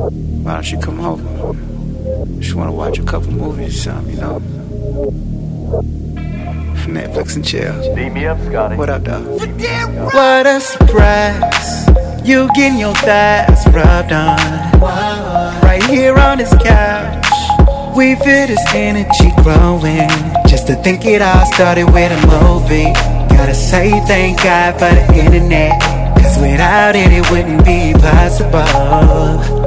Why don't you come over? Just wanna watch a couple movies or something, you know? Netflix and chill. Beat me up, Scotty. What up, dog? What a surprise. You getting your thighs rubbed on. Right here on this couch. We feel this energy growing. Just to think it all started with a movie. Gotta say thank God for the internet. Without it, it wouldn't be possible.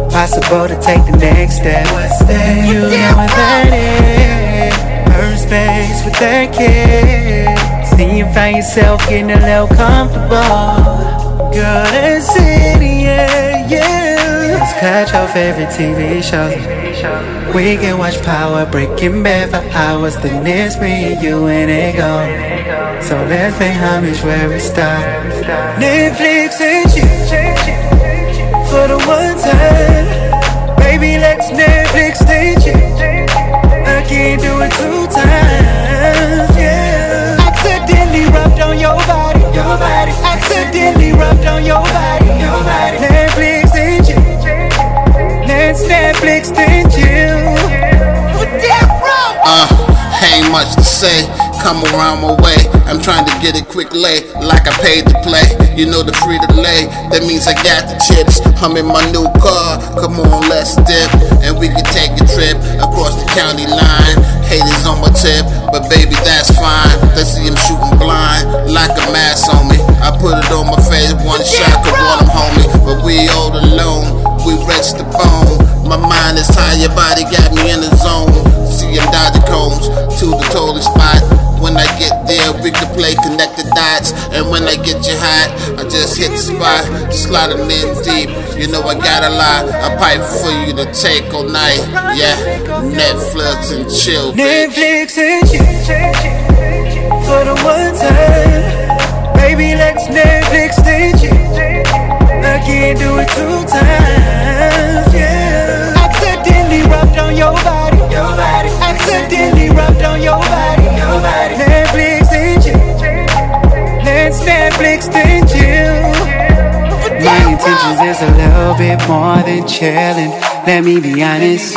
Possible to take the next step. And you know that it hurts space with that kid. See you find yourself getting a little comfortable. Girl, that's it, yeah, yeah. Catch your favorite TV shows. We can watch Power Breaking Bad for hours. Then it's me, you, and it go. So let's pay homage where we start. Netflix and chill for the one time. Baby, let's Netflix and chill. I can't do it two times, Netflix and chill. For death row. Uh, ain't much to say. Come around my way. I'm trying to get it quick lay, like I paid to play. You know the free to lay. That means I got the chips. I'm in my new car. Come on, let's dip, and we can take a trip across the county line. Haters on my tip, but baby that's fine. Let's see him shooting blind, like a mask on me. I put it on my face, one shot could want him, homie. But we all alone. We rest the bone. Mind is tired, your body got me in the zone. See dodging combs to the toilet spot. When I get there, we can play connect the dots. And when I get you hot, I just hit the spot, sliding in deep. You know I got a lot, a pipe for you to take all night. Yeah, Netflix and chill, bitch. Netflix and chill for the one time. Baby, let's Netflix and chill. I can't do it two times, And chill. My intentions is a little bit more than chilling. Let me be honest.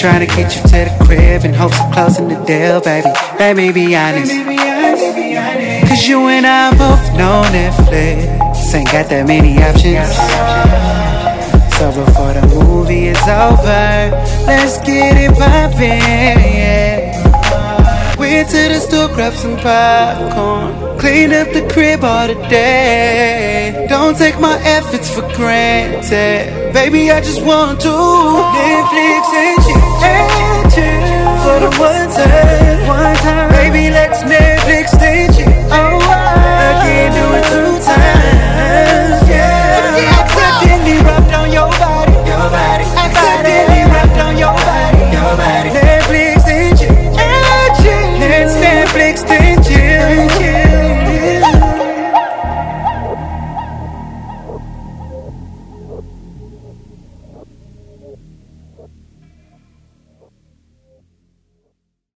Trying to get you to the crib in hopes of closing the deal, baby. Let me be honest. Cause you and I both know Netflix ain't got that many options. So before the movie is over, let's get it poppin', yeah. Went to the store, grab some popcorn. Clean up the crib all day. Don't take my efforts for granted. Baby, I just want to Netflix next day.